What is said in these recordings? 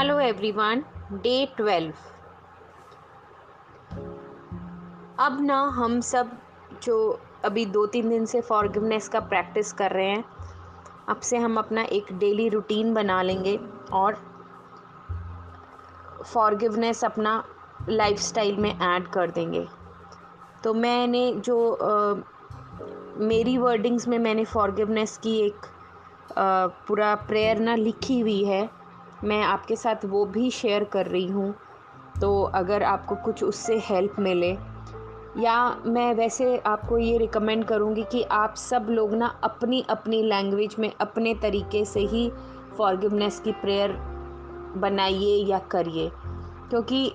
Hello everyone day twelve. अब ना हम सब जो अभी दो तीन दिन से फॉरगिवनेस का प्रैक्टिस कर रहे हैं अब से हम अपना एक डेली रूटीन बना लेंगे और फॉरगिवनेस अपना लाइफस्टाइल में ऐड कर देंगे। तो मैंने जो आ, मेरी वर्डिंग्स में मैंने फॉरगिवनेस की एक पूरा प्रेयर ना लिखी हुई है मैं आपके साथ वो भी शेयर कर रही हूँ। तो अगर आपको कुछ उससे हेल्प मिले, या मैं वैसे आपको ये रिकमेंड करूँगी कि आप सब लोग ना अपनी अपनी लैंग्वेज में अपने तरीके से ही फॉरगिवनेस की प्रेयर बनाइए या करिए। क्योंकि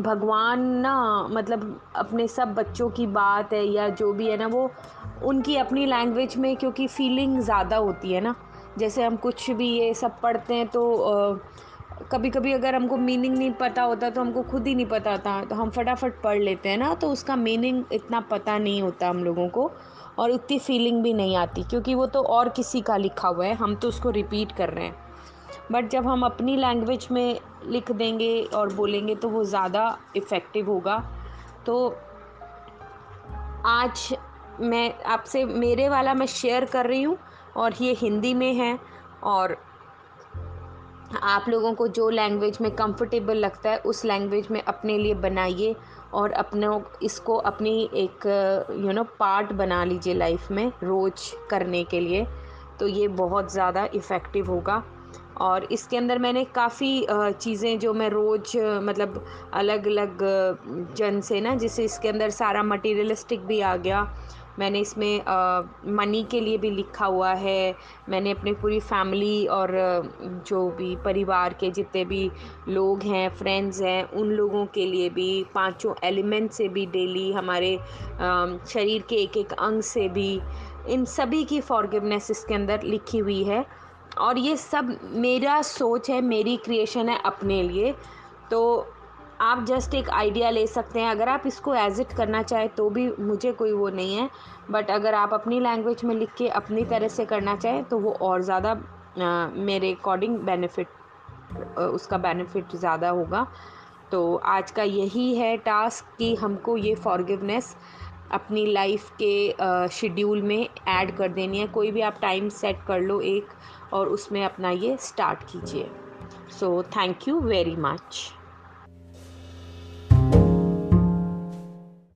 भगवान ना मतलब अपने सब बच्चों की बात है या जो भी है ना, वो उनकी अपनी लैंग्वेज में क्योंकि फीलिंग ज़्यादा होती है ना। जैसे हम कुछ भी ये सब पढ़ते हैं तो कभी कभी अगर हमको मीनिंग नहीं पता होता तो हमको खुद ही नहीं पता होता तो हम फटाफट पढ़ लेते हैं ना तो उसका मीनिंग इतना पता नहीं होता हम लोगों को और उतनी फीलिंग भी नहीं आती, क्योंकि वो तो और किसी का लिखा हुआ है, हम तो उसको रिपीट कर रहे हैं। बट जब हम अपनी लैंग्वेज में लिख देंगे और बोलेंगे तो वो ज़्यादा इफ़ेक्टिव होगा। तो आज मैं आपसे, मेरे वाला मैं शेयर कर रही हूँ और ये हिंदी में है और आप लोगों को जो लैंग्वेज में कंफर्टेबल लगता है, उस लैंग्वेज में अपने लिए बनाइए और अपने इसको अपनी एक यू नो पार्ट बना लीजिए लाइफ में रोज़ करने के लिए। तो ये बहुत ज़्यादा इफ़ेक्टिव होगा। और इसके अंदर मैंने काफ़ी चीज़ें जो मैं रोज़ मतलब अलग अलग जन से ना, जिससे इसके अंदर सारा मटेरियलिस्टिक भी आ गया मैंने इसमें मनी के लिए भी लिखा हुआ है। मैंने अपनी पूरी फैमिली और जो भी परिवार के जितने भी लोग हैं फ्रेंड्स हैं, उन लोगों के लिए भी, पाँचों एलिमेंट से भी डेली हमारे शरीर के एक एक अंग से भी, इन सभी की फॉरगिवनेस इसके अंदर लिखी हुई है। और ये सब मेरा सोच है, मेरी क्रिएशन है अपने लिए। तो आप जस्ट एक आइडिया ले सकते हैं। अगर आप इसको एजिट करना चाहें तो भी मुझे कोई वो नहीं है। बट अगर आप अपनी लैंग्वेज में लिख के अपनी तरह से करना चाहें तो वो और ज़्यादा मेरे अकॉर्डिंग बेनिफिट उसका बेनिफिट ज़्यादा होगा। तो आज का यही है टास्क कि हमको ये फॉरगिवनेस अपनी लाइफ के शेड्यूल में ऐड कर देनी है। कोई भी आप टाइम सेट कर लो एक, और उसमें अपना ये स्टार्ट कीजिए। So thank you very much